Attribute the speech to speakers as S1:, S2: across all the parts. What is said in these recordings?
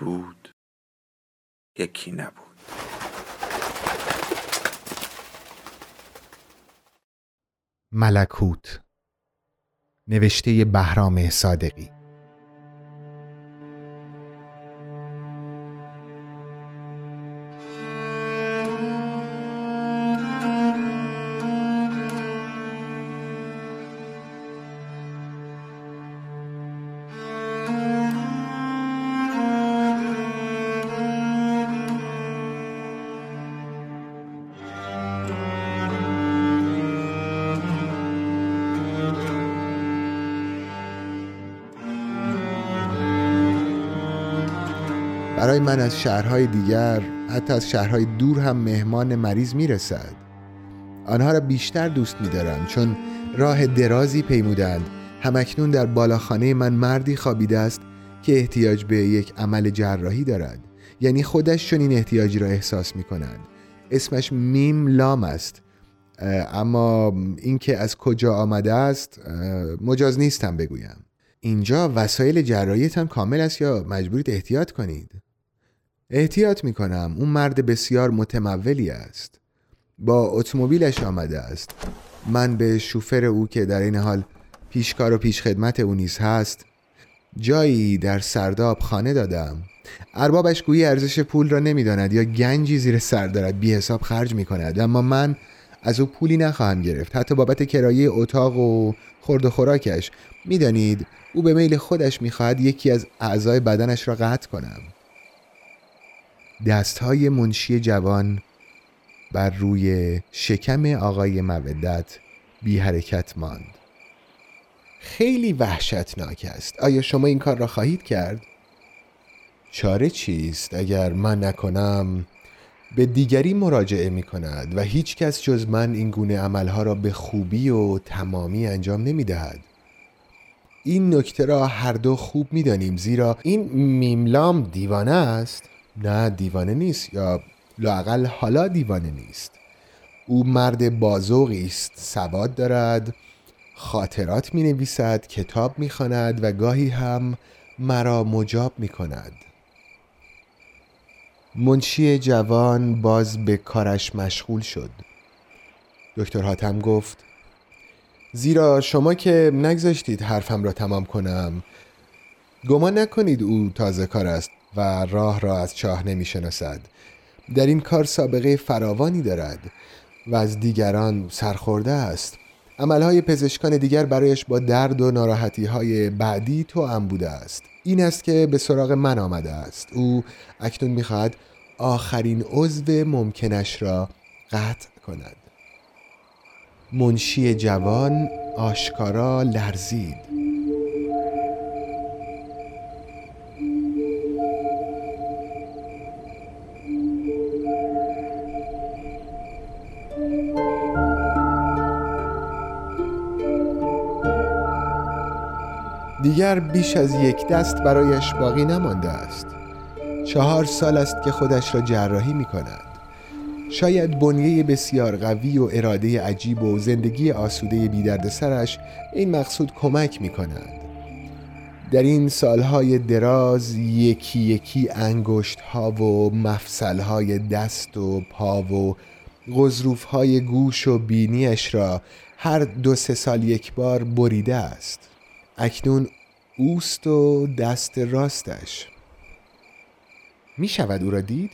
S1: بود یکی نبود.
S2: ملکوت نوشته بهرام صادقی. برای من از شهرهای دیگر حتی از شهرهای دور هم مهمان مریض می‌رسد. آنها را بیشتر دوست میدارم چون راه درازی پیمودند. همکنون در بالاخانه من مردی خوابیده است که احتیاج به یک عمل جراحی دارد. یعنی خودش چون این احتیاجی را احساس می کند اسمش میم لام است. اما اینکه از کجا آمده است مجاز نیستم بگویم. اینجا وسایل جراحیتان کامل است یا مجبورید احتیاط کنید؟ احتیاط می کنم اون مرد بسیار متمولی است. با اتومبیلش آمده است. من به شوفر او که در این حال پیشکار و پیش خدمت او نیز هست جایی در سرداب خانه دادم. اربابش گویی ارزش پول را نمی‌داند یا گنجی زیر سر دارد بی حساب خرج می کند اما من از او پولی نخواهم گرفت. حتی بابت کرایه اتاق و خورد و خوراکش. می‌دانید او به میل خودش می‌خواهد یکی از اعضای بدنش را قطع کنم. دستهای منشی جوان بر روی شکم آقای مودت بی حرکت ماند خیلی وحشتناک است آیا شما این کار را خواهید کرد؟ چاره چیست اگر من نکنم به دیگری مراجعه می کند و هیچ کس جز من این گونه عملها را به خوبی و تمامی انجام نمی دهد. این نکته را هر دو خوب می دانیم زیرا این میملام دیوانه است نه دیوانه نیست. یا لاقل حالا دیوانه نیست. او مرد بازوقی است سواد دارد خاطرات می نویسد کتاب می خاند و گاهی هم مرا مجاب می کند منشی جوان باز به کارش مشغول شد. دکتر حاتم گفت زیرا شما که نگذاشتید حرفم را تمام کنم گمان نکنید او تازه کار است. و راه را از چاه نمی شناسد در این کار سابقه فراوانی دارد و از دیگران سرخورده است. عملهای پزشکان دیگر برایش با درد و ناراحتی های بعدی تو هم بوده است. این است که به سراغ من آمده است. او اکنون می‌خواهد آخرین عضو ممکنش را قطع کند. منشی جوان آشکارا لرزید. دیگر بیش از یک دست برایش باقی نمانده است. چهار سال است که خودش را جراحی می کند شاید بنیه بسیار قوی و اراده عجیب و زندگی آسوده بیدرد سرش این مقصود کمک می کند در این سالهای دراز یکی یکی انگشت ها و مفصل های دست و پا و غضروف های گوش و بینیش را هر دو سه سال یک بار بریده است. اکنون اوست و دست راستش. می شود او را دید؟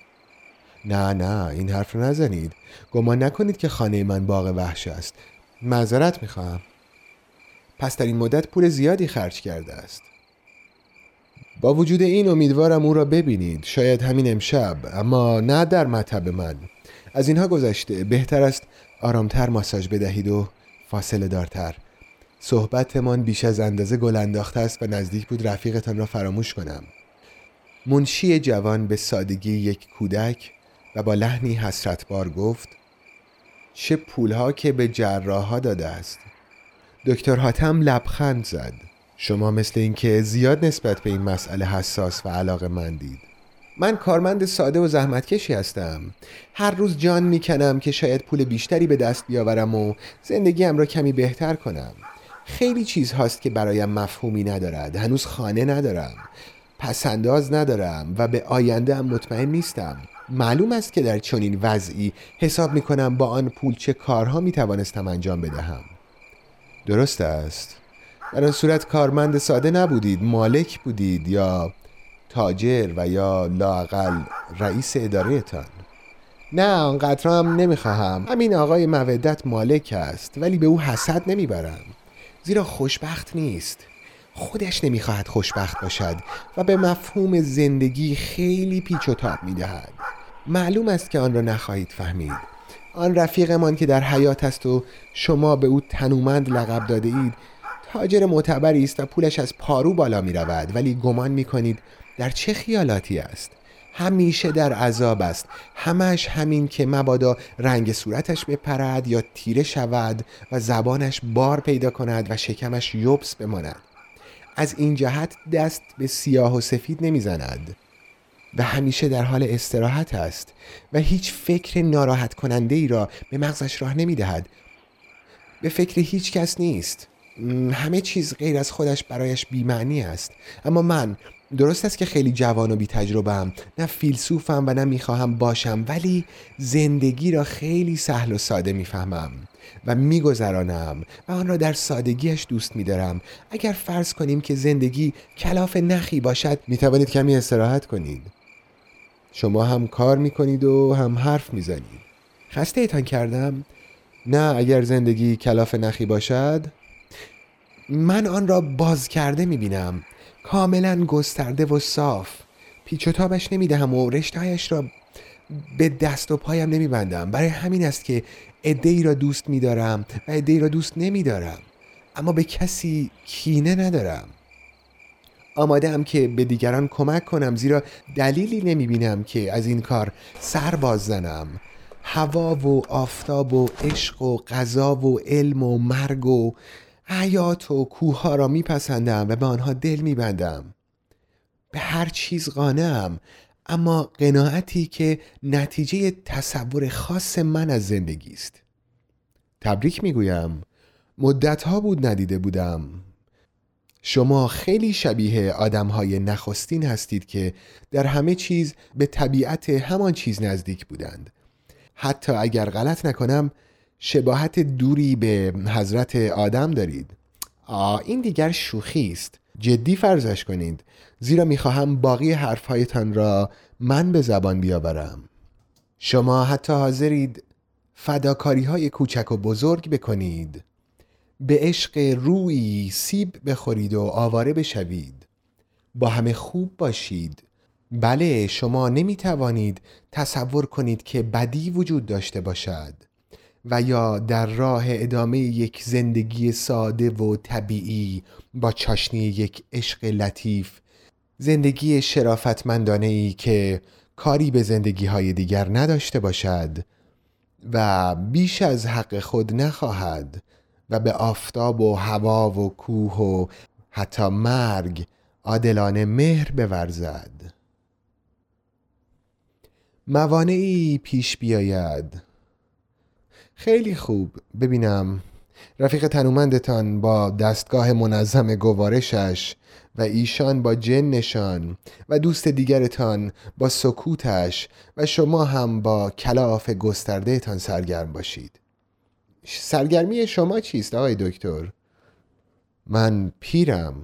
S2: نه نه این حرف را نزنید. گمان نکنید که خانه من باغ وحش است. معذرت می خواهم پس در این مدت پول زیادی خرج کرده است. با وجود این امیدوارم او را ببینید. شاید همین امشب اما نه در مطب من. از اینها گذشته بهتر است آرامتر ماساژ بدهید و فاصله دارتر. صحبتمان بیش از اندازه گل انداخته است و نزدیک بود رفیقتان را فراموش کنم. منشی جوان به سادگی یک کودک و با لحنی حسرتبار گفت چه پولها که به جراحا داده است. دکتر حاتم لبخند زد. شما مثل اینکه زیاد نسبت به این مسئله حساس و علاقه مندید من کارمند ساده و زحمتکشی هستم. هر روز جان می‌کنم که شاید پول بیشتری به دست بیاورم و زندگیم را کمی بهتر کنم. خیلی چیز هاست که برایم مفهومی ندارد. هنوز خانه ندارم. پسنداز ندارم و به آینده هم مطمئن نیستم. معلوم است که در چنین وضعی حساب می کنم با آن پول چه کارها می توانستم انجام بدهم. درست است. در آن صورت کارمند ساده نبودید مالک بودید یا تاجر و یا لاقل رئیس ادارهتان. نه آنقدر هم نمی‌خواهم. همین آقای مودت مالک است ولی به او حسد نمی‌برم. زیرا خوشبخت نیست. خودش نمی‌خواهد خوشبخت باشد و به مفهوم زندگی خیلی پیچ و تاب می‌دهد. معلوم است که آن را نخواهید فهمید. آن رفیقمان که در حیات است و شما به او تنومند لقب داده اید تاجر معتبری است و پولش از پارو بالا می رود ولی گمان می کنید در چه خیالاتی است؟ همیشه در عذاب است. همش همین که مبادا رنگ صورتش بپرد یا تیره شود و زبانش بار پیدا کند و شکمش یوبس بماند. از این جهت دست به سیاه و سفید نمی‌زند. و همیشه در حال استراحت است و هیچ فکر ناراحت کننده ای را به مغزش راه نمی دهد. به فکر هیچ کس نیست. همه چیز غیر از خودش برایش بیمعنی است. اما من درست است که خیلی جوان و بی تجربه نه فیلسوفم و نه می‌خواهم باشم ولی زندگی را خیلی سهل و ساده می‌فهمم و میگذرانم و آن را در سادگیش دوست میدارم. اگر فرض کنیم که زندگی کلاف نخی باشد می‌توانید کمی استراحت کنید. شما هم کار می‌کنید و هم حرف می‌زنید. خسته ایتان کردم؟ نه اگر زندگی کلاف نخی باشد من آن را باز کرده می‌بینم. کاملا گسترده و صاف. پیچ و تابش نمی‌دهم و رشتهایش را به دست و پایم نمیبندم. برای همین است که عده را دوست میدارم و عده را دوست نمیدارم. اما به کسی کینه ندارم. آماده هم که به دیگران کمک کنم زیرا دلیلی نمی بینم که از این کار سر باز زنم. هوا و آفتاب و عشق و غذا و علم و مرگ و حیات و کوه را میپسندم و به آنها دل میبندم. به هر چیز قانعم اما قناعتی که نتیجه تصور خاص من از زندگی است. تبریک می‌گویم. مدتها بود ندیده بودم. شما خیلی شبیه آدم های نخستین هستید که در همه چیز به طبیعت همان چیز نزدیک بودند. حتی اگر غلط نکنم شباهت دوری به حضرت آدم دارید. آ این دیگر شوخی است. جدی فرضش کنید. زیرا می‌خواهم باقی حرفهایتان را من به زبان بیاورم. شما حتی حاضرید فداکاری های کوچک و بزرگ بکنید. به عشق روی سیب بخورید و آواره بشوید. با همه خوب باشید. بله شما نمی توانید تصور کنید که بدی وجود داشته باشد. و یا در راه ادامه یک زندگی ساده و طبیعی با چاشنی یک عشق لطیف. زندگی شرافتمندانه ای که کاری به زندگی های دیگر نداشته باشد و بیش از حق خود نخواهد و به آفتاب و هوا و کوه و حتی مرگ عادلانه مهر بورزد. موانعی پیش بیاید. خیلی خوب. ببینم. رفیق تنومندتان با دستگاه منظم گوارشش و ایشان با جنشان و دوست دیگرتان با سکوتش و شما هم با کلاف گستردهتان سرگرم باشید. سرگرمی شما چیست آقای دکتر؟ من پیرم.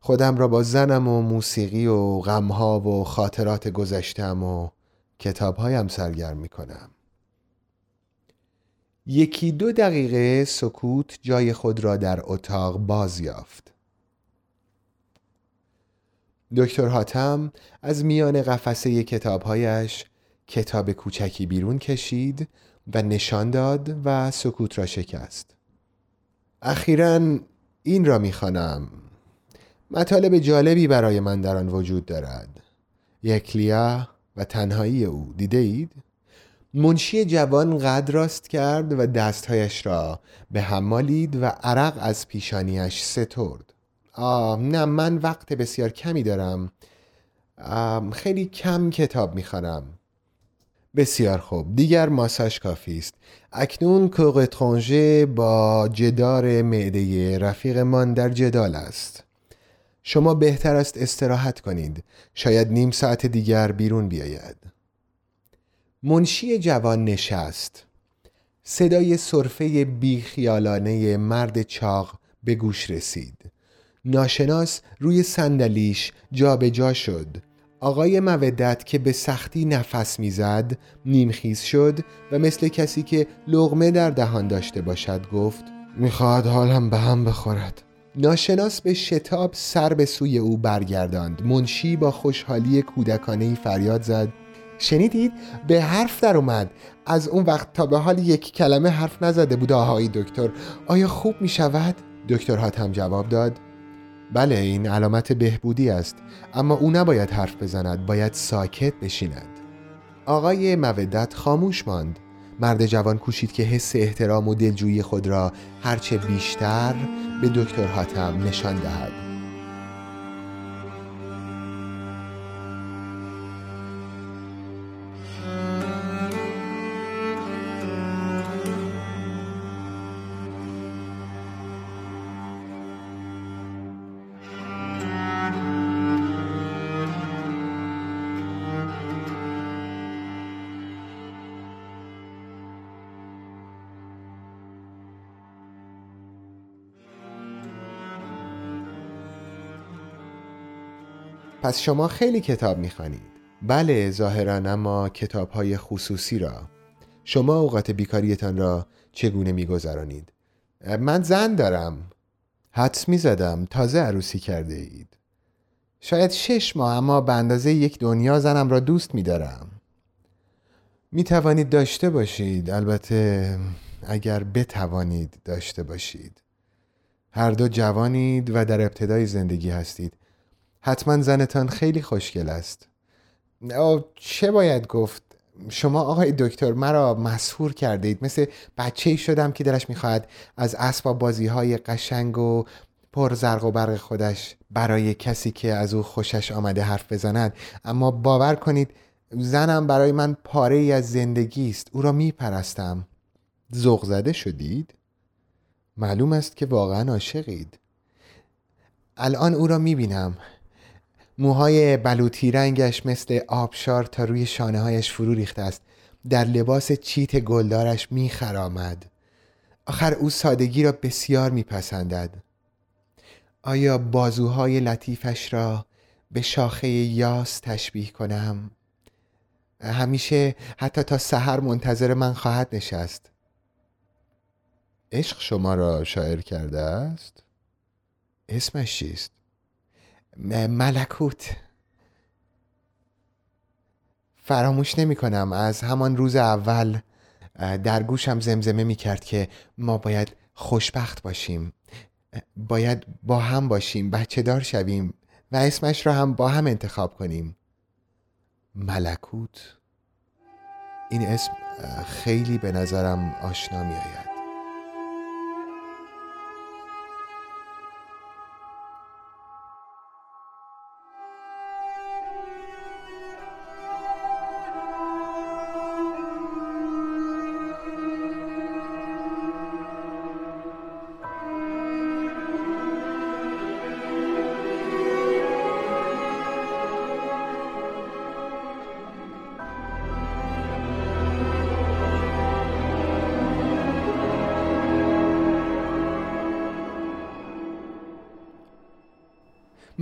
S2: خودم را با زنم و موسیقی و غمها و خاطرات گذشتم و کتابهایم سرگرم می کنم یکی دو دقیقه سکوت جای خود را در اتاق باز یافت. دکتر حاتم از میان قفسه کتابهایش کتاب کوچکی بیرون کشید و نشان داد و سکوت را شکست. اخیرا این را می‌خوانم. مطالب جالبی برای من در آن وجود دارد. یکلیا و تنهایی او. دیده اید؟ منشی جوان قد راست کرد و دستهایش را به هم و عرق از پیشانیش سترد. آه نه من وقت بسیار کمی دارم. خیلی کم کتاب می‌خوانم. بسیار خوب. دیگر ماساژ کافی است. اکنون کوق با جدار معده رفیقمان در جدال است. شما بهتر است استراحت کنید. شاید نیم ساعت دیگر بیرون بیاید. منشی جوان نشست. صدای صرفه بیخیالانه مرد چاق به گوش رسید. ناشناس روی صندلیش جابجا جا شد. آقای مودت که به سختی نفس می‌زد نیمخیز شد و مثل کسی که لغمه در دهان داشته باشد گفت می‌خواهد حالم به هم بخورد. ناشناس به شتاب سر به سوی او برگرداند. منشی با خوشحالی کودکانه فریاد زد. شنیدید؟ به حرف در اومد. از اون وقت تا به حال یک کلمه حرف نزده بود آهای دکتر. آیا خوب می شود؟ دکتر حاتم جواب داد. بله این علامت بهبودی است اما او نباید حرف بزند باید ساکت بشیند. آقای مودت خاموش ماند. مرد جوان کوشید که حس احترام و دلجویی خود را هرچه بیشتر به دکتر حاتم نشان دهد. پس شما خیلی کتاب می‌خوانید. بله ظاهرا اما کتاب های خصوصی را. شما اوقات بیکاریتان را چگونه میگذرانید؟ من زن دارم. حدس می‌زدم. تازه عروسی کرده اید شاید شش ماه اما به اندازه یک دنیا زنم را دوست میدارم. می توانید داشته باشید. البته اگر بتوانید داشته باشید. هر دو جوانید و در ابتدای زندگی هستید. حتما زنتان خیلی خوشگل است. چه باید گفت؟ شما آقای دکتر مرا مسهور کرده اید مثل بچه شدم که درش می‌خواهد از اسباب بازی های قشنگ و پر زرق و برق خودش برای کسی که از او خوشش آمده حرف بزند. اما باور کنید زنم برای من پاره ای از زندگی است. او را میپرستم. ذوق زده شدید؟ معلوم است که واقعا عاشقید. الان او را می‌بینم. موهای بلوطی رنگش مثل آبشار تا روی شانه هایش فرو ریخته است. در لباس چیت گلدارش میخرامد. آخر او سادگی را بسیار میپسندد. آیا بازوهای لطیفش را به شاخه یاس تشبیه کنم؟ همیشه حتی تا سحر منتظر من خواهد نشست. عشق شما را شاعر کرده است؟ اسمش چیست؟ ملکوت. فراموش نمی کنم از همان روز اول در گوشم زمزمه می کرد که ما باید خوشبخت باشیم. باید با هم باشیم بچه دار شویم و اسمش را هم با هم انتخاب کنیم. ملکوت. این اسم خیلی به نظرم آشنا می آید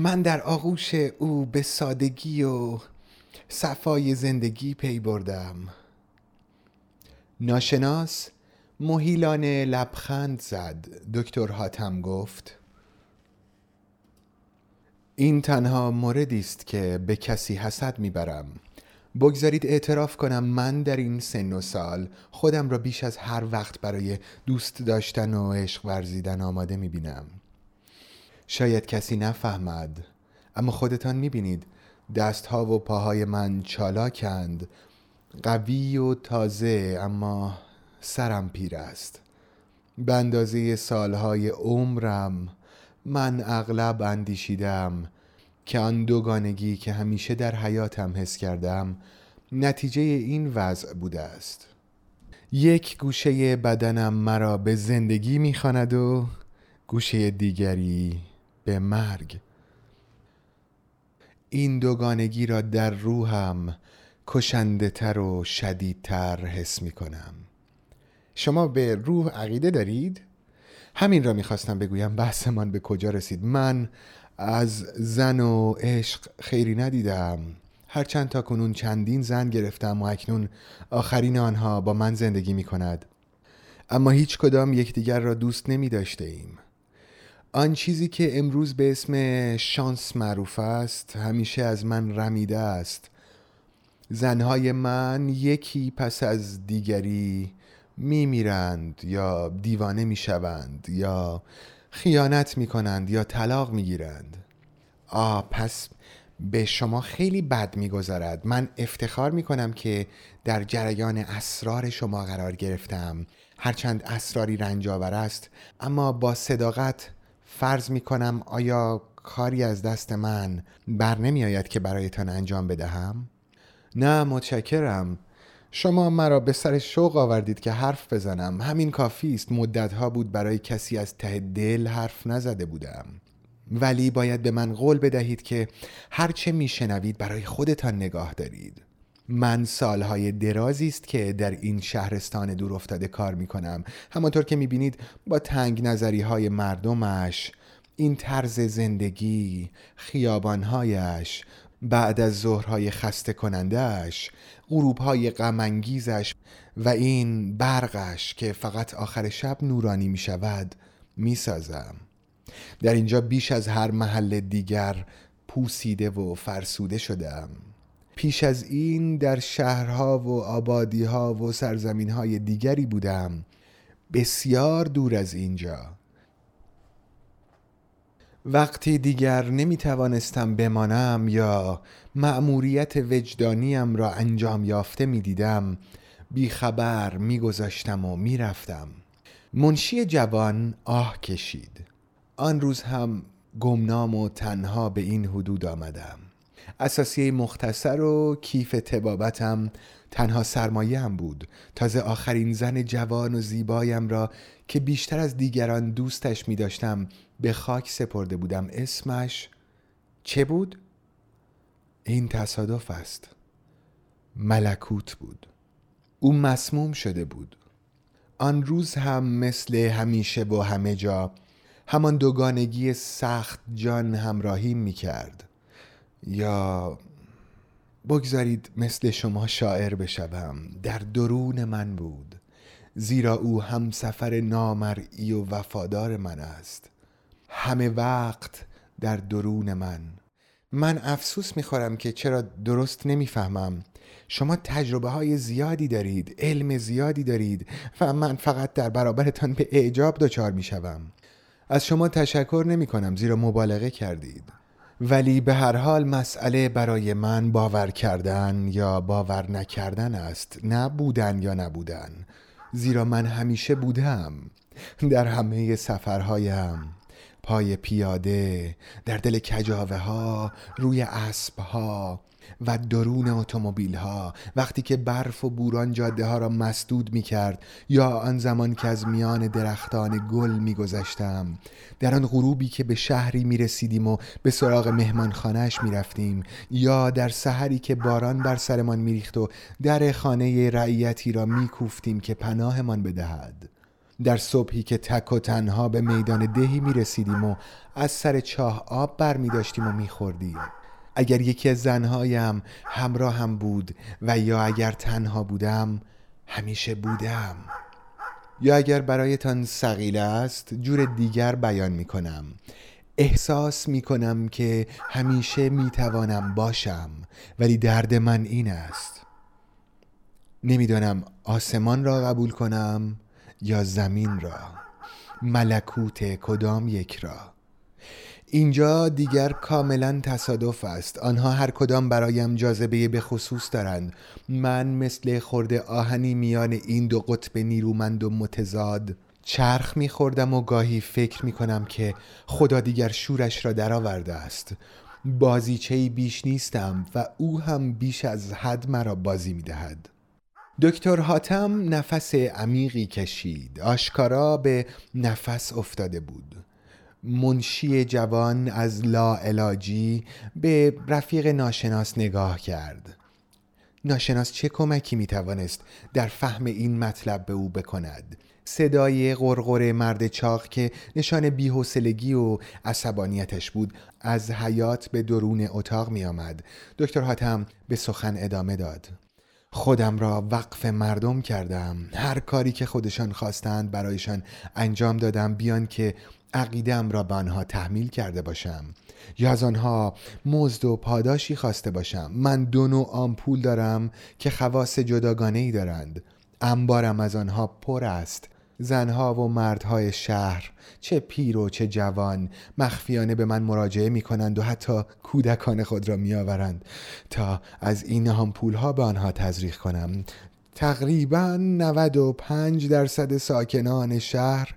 S2: من در آغوش او به سادگی و صفای زندگی پی بردم. ناشناس مهیلانه لبخند زد دکتر حاتم گفت. این تنها موردی است که به کسی حسد می‌برم. بگذارید اعتراف کنم من در این سن و سال خودم را بیش از هر وقت برای دوست داشتن و عشق ورزیدن آماده می‌بینم. شاید کسی نفهمد. اما خودتان می‌بینید دستها و پاهای من چالاکند. قوی و تازه اما سرم پیر است. به اندازه سالهای عمرم من اغلب اندیشیدم که آن دوگانگی که همیشه در حیاتم حس کردم نتیجه این وضع بوده است. یک گوشه بدنم مرا به زندگی می‌خواند و گوشه دیگری به مرگ. این دوگانگی را در روحم کشنده تر و شدیدتر حس می کنم. شما به روح عقیده دارید؟ همین را می‌خواستم بگویم بحثمان به کجا رسید؟ من از زن و عشق خیری ندیدم. هرچند تا کنون چندین زن گرفتم و اکنون آخرین آنها با من زندگی می کند اما هیچ کدام یکدیگر را دوست نمی داشته ایم آن چیزی که امروز به اسم شانس معروف است همیشه از من رمیده است. زنهای من یکی پس از دیگری می میرند یا دیوانه می شوند یا خیانت می کنند یا طلاق می گیرند آه پس به شما خیلی بد میگذرد. من افتخار می کنم که در جریان اسرار شما قرار گرفتم. هرچند اسراری رنجاور است اما با صداقت فرض می کنم آیا کاری از دست من بر نمی آید که برایتان انجام بدهم؟ نه متشکرم. شما مرا به سر شوق آوردید که حرف بزنم. همین کافی است. مدتها بود برای کسی از ته دل حرف نزده بودم. ولی باید به من قول بدهید که هرچه میشنوید برای خودتان نگاه دارید. من سالهای درازی است که در این شهرستان دور افتاده کار می کنم همانطور که می بینید با تنگ نظری های مردمش این طرز زندگی خیابانهایش بعد از ظهرهای خسته کنندهش غروبهای غمانگیزش و این برقش که فقط آخر شب نورانی می شود می سازم. در اینجا بیش از هر محل دیگر پوسیده و فرسوده شدم پیش از این در شهرها و آبادیها و سرزمینهای دیگری بودم. بسیار دور از اینجا. وقتی دیگر نمی توانستم بمانم یا مأموریت وجدانیم را انجام یافته می دیدم بیخبر می گذاشتم و می رفتم منشی جوان آه کشید. آن روز هم گمنام و تنها به این حدود آمدم. اساسیه مختصر و کیف تبابتم تنها سرمایه هم بود. تازه آخرین زن جوان و زیبایم را که بیشتر از دیگران دوستش می داشتم به خاک سپرده بودم. اسمش چه بود؟ این تصادف است. ملکوت بود. او مسموم شده بود. آن روز هم مثل همیشه و همه جا همان دوگانگی سخت جان همراهی می کرد یا بگذارید مثل شما شاعر بشوم. در درون من بود زیرا او هم سفر نامرئی و وفادار من است. همه وقت در درون من. من افسوس می‌خورم که چرا درست نمی‌فهمم. شما تجربه های زیادی دارید علم زیادی دارید و من فقط در برابرتان به اعجاب دچار می‌شوم. از شما تشکر نمی کنم زیرا مبالغه کردید. ولی به هر حال مسئله برای من باور کردن یا باور نکردن است نه بودن یا نبودن. زیرا من همیشه بودم در همه سفرهایم. پای پیاده در دل کجاوه ها روی اسب ها و درون اتومبیل ها وقتی که برف و بوران جاده ها را مسدود می کرد یا آن زمان که از میان درختان گل می گذشتم در آن غروبی که به شهری می رسیدیم و به سراغ مهمانخانهش می رفتیم یا در سحری که باران بر سرمان می ریخت و در خانه رعیتی را می کوفتیم که پناهمان بدهد. در صبحی که تک و تنها به میدان دهی می رسیدیم و از سر چاه آب بر می داشتیم و می خوردیم. اگر یکی از زنهایم همراه هم بود و یا اگر تنها بودم همیشه بودم. یا اگر برایتان سقیل است جور دیگر بیان می کنم. احساس می کنم که همیشه می توانم باشم ولی درد من این است. نمی‌دانم آسمان را قبول کنم یا زمین را؟ ملکوت کدام یک را؟ اینجا دیگر کاملا تصادف است. آنها هر کدام برایم جاذبه به خصوص دارند. من مثل خورده آهنی میان این دو قطب نیرومند و متضاد چرخ میخوردم و گاهی فکر می‌کنم که خدا دیگر شورش را درآورده است. بازیچه بیش نیستم و او هم بیش از حد مرا بازی می‌دهد. دکتر حاتم نفس عمیقی کشید. آشکارا به نفس افتاده بود. منشی جوان از لاعلاجی به رفیق ناشناس نگاه کرد. ناشناس چه کمکی می توانست در فهم این مطلب به او بکند؟ صدای غرغر مرد چاق که نشان بیحوصلگی و عصبانیتش بود از حیات به درون اتاق می آمد دکتر حاتم به سخن ادامه داد. خودم را وقف مردم کردم. هر کاری که خودشان خواستند برایشان انجام دادم بیان که عقیدم را به آنها تحمیل کرده باشم. یا از آنها مزد و پاداشی خواسته باشم. من دو نوع آمپول دارم که خواص جداگانه ای دارند. انبارم از آنها پر است. زنها و مردهای شهر چه پیر و چه جوان مخفیانه به من مراجعه می کنند و حتی کودکان خود را می آورند تا از این آمپول ها به آنها تزریق کنم. تقریبا 95 درصد ساکنان شهر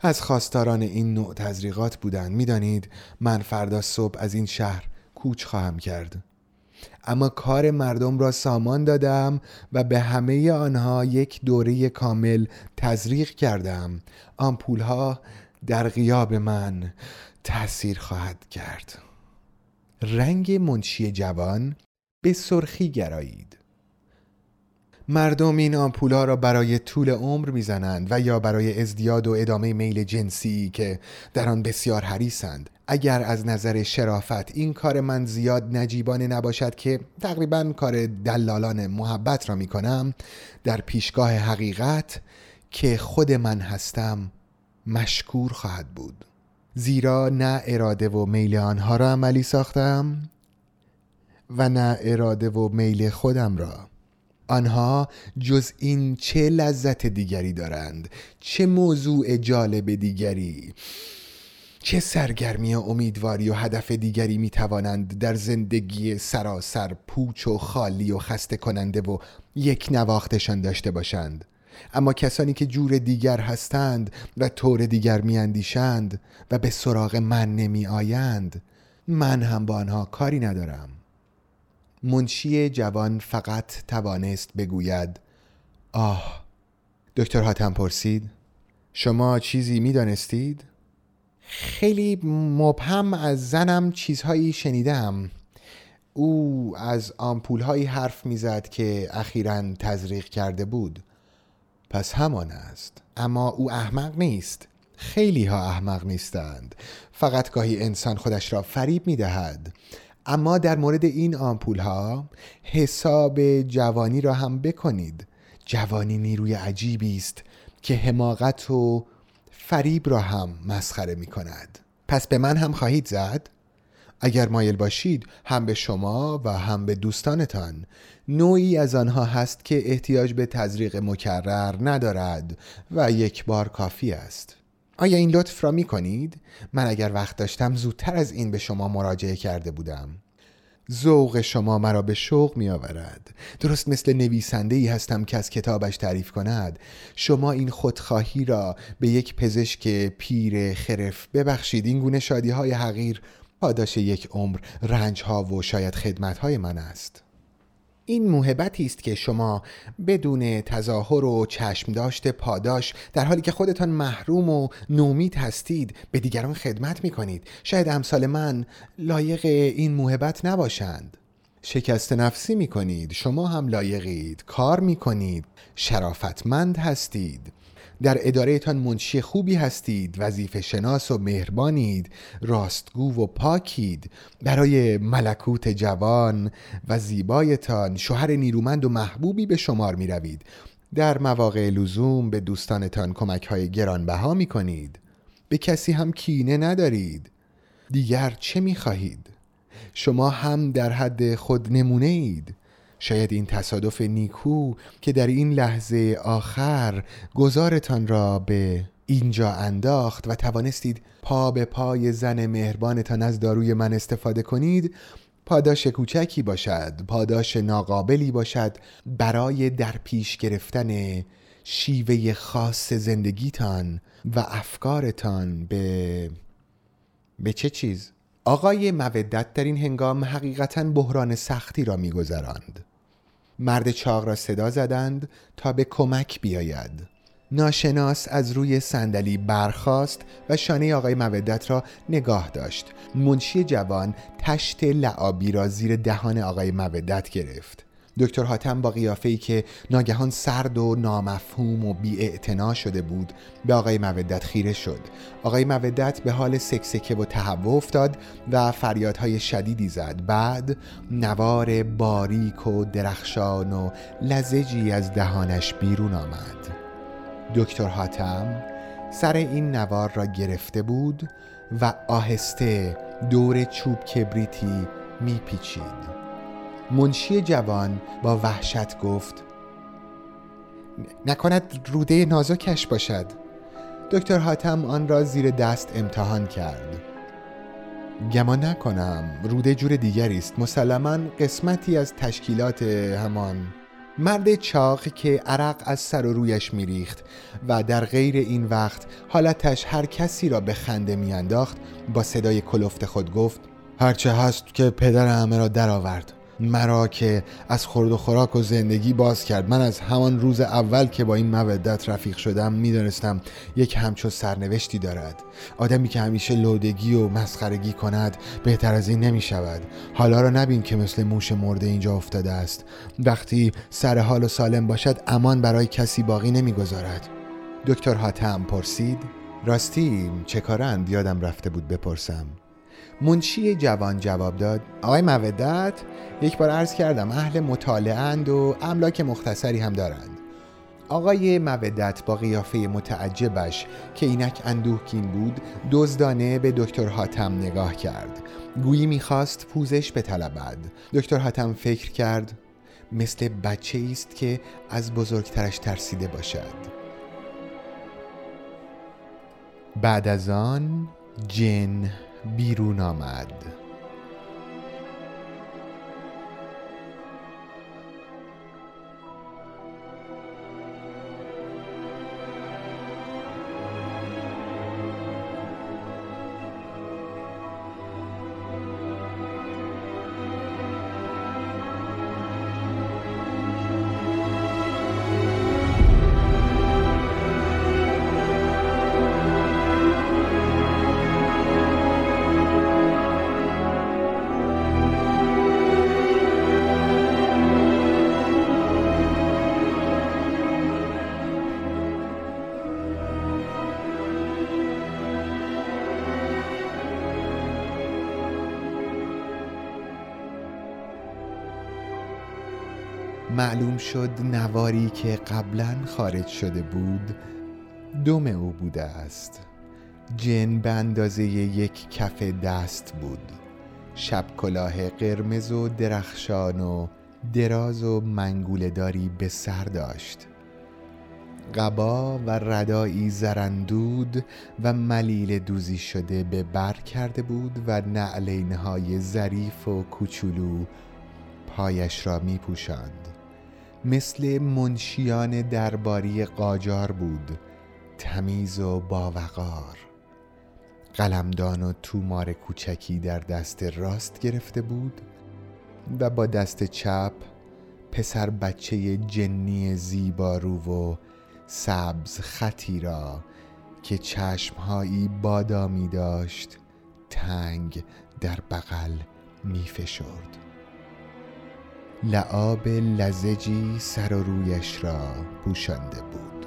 S2: از خواستاران این نوع تزریقات بودند. می‌دانید من فردا صبح از این شهر کوچ خواهم کرد. اما کار مردم را سامان دادم و به همه آنها یک دوره کامل تزریق کردم. آمپول ها در غیاب من تاثیر خواهد کرد. رنگ منشی جوان به سرخی گرایید. مردم این آمپولا را برای طول عمر می‌زنند و یا برای ازدیاد و ادامه میل جنسی که در آن بسیار حریصند. اگر از نظر شرافت این کار من زیاد نجیبانه نباشد که تقریبا کار دلالان محبت را می کنم در پیشگاه حقیقت که خود من هستم مشکور خواهد بود. زیرا نه اراده و میل آنها را عملی ساختم و نه اراده و میل خودم را آنها جز این چه لذت دیگری دارند چه موضوع جالب دیگری چه سرگرمی و امیدواری و هدف دیگری می توانند در زندگی سراسر پوچ و خالی و خسته کننده و یک نواختشان داشته باشند. اما کسانی که جور دیگر هستند و طور دیگر میاندیشند و به سراغ من نمی آیند من هم با آنها کاری ندارم. منشی جوان فقط توانست بگوید آه دکتر حاتم پرسید شما چیزی می دانستید؟ خیلی مبهم از زنم چیزهایی شنیدم. او از آمپول هایی حرف می‌زد که اخیرا تزریق کرده بود. پس همان است. اما او احمق نیست. خیلی ها احمق نیستند. فقط گاهی انسان خودش را فریب می دهد اما در مورد این آمپول ها حساب جوانی را هم بکنید. جوانی نیروی عجیبی است که حماقت و فریب را هم مسخره می کند. پس به من هم خواهید زد؟ اگر مایل باشید هم به شما و هم به دوستانتان. نوعی از آنها هست که احتیاج به تزریق مکرر ندارد و یک بار کافی است. آیا این لطف را می کنید؟ من اگر وقت داشتم زودتر از این به شما مراجعه کرده بودم. ذوق شما مرا به شوق می آورد درست مثل نویسنده ای هستم که از کتابش تعریف کند. شما این خودخواهی را به یک پزشک پیر خرف ببخشید. این گونه شادی های حقیر پاداش یک عمر رنج ها و شاید خدمت های من است. این موهبتی است که شما بدون تظاهر و چشم داشت پاداش در حالی که خودتان محروم و نومید هستید به دیگران خدمت می کنید شاید امثال من لایق این موهبت نباشند. شکست نفسی می کنید شما هم لایقید. کار می کنید شرافتمند هستید. در ادارهتان منشی خوبی هستید وظیفه شناس و مهربانید راستگو و پاکید. برای ملکوت جوان و زیبایتان شوهر نیرومند و محبوبی به شمار می روید در مواقع لزوم به دوستانتان کمک های گرانبها می کنید به کسی هم کینه ندارید. دیگر چه می خواهید؟ شما هم در حد خود نمونه اید شاید این تصادف نیکو که در این لحظه آخر گذارتان را به اینجا انداخت و توانستید پا به پای زن مهربانتان از داروی من استفاده کنید پاداش کوچکی باشد پاداش ناقابلی باشد برای در پیش گرفتن شیوه خاص زندگیتان و افکارتان به به چه چیز؟ آقای مودت در این هنگام حقیقتا بحران سختی را میگذراند مرد چاق را صدا زدند تا به کمک بیاید. ناشناس از روی صندلی برخاست و شانه آقای مودت را نگاه داشت. منشی جوان تشت لعابی را زیر دهان آقای مودت گرفت. دکتر حاتم با قیافه‌ای که ناگهان سرد و نامفهوم و بی شده بود به آقای مودت خیره شد. آقای مودت به حال سکسکه و تهوع افتاد و فریادهای شدیدی زد. بعد نوار باریک و درخشان و لزجی از دهانش بیرون آمد. دکتر حاتم سر این نوار را گرفته بود و آهسته دور چوب کبریتی میپیچید. منشی جوان با وحشت گفت نکند روده نازکش باشد. دکتر حاتم آن را زیر دست امتحان کرد. گمان نکنم روده جور دیگری است. مسلما قسمتی از تشکیلات همان مرد چاق که عرق از سر و رویش میریخت و در غیر این وقت حالتش هر کسی را به خنده میانداخت با صدای کلفت خود گفت هرچه هست که پدر همه را درآورد. مرا که از خورد و خوراک و زندگی باز کرد. من از همان روز اول که با این مودت رفیق شدم می‌دانستم یک همچون سرنوشتی دارد. آدمی که همیشه لودگی و مسخرگی کند بهتر از این نمی شود حالا را نبین که مثل موش مرده اینجا افتاده است. وقتی سر حال و سالم باشد امان برای کسی باقی نمی‌گذارد. دکتر حاتم پرسید راستی چه کارند؟ یادم رفته بود بپرسم. منشی جوان جواب داد آقای مودت یک بار عرض کردم اهل مطالعند و املاک مختصری هم دارند. آقای مودت با قیافه متعجبش که اینک اندوهگین بود دزدانه به دکتر حاتم نگاه کرد. گویی می‌خواست پوزش بطلبد. دکتر حاتم فکر کرد مثل بچه است که از بزرگترش ترسیده باشد. بعد از آن جن بیرون آمد. معلوم شد نواری که قبلا خارج شده بود دم او بوده است. جن به اندازه یک کف دست بود. شب کلاه قرمز و درخشان و دراز و منگولداری به سر داشت. قبا و ردایی زرندود و ملیل دوزی شده به بر کرده بود و نعلینهای ظریف و کوچولو پایش را می پوشند. مثل منشیان درباری قاجار بود تمیز و باوقار قلمدان و تومار کوچکی در دست راست گرفته بود و با دست چپ پسر بچه جنی زیبارو و سبز خطی را که چشمهایی بادامی داشت تنگ در بغل می فشرد. لعاب لزجی سر و رویش را پوشانده بود.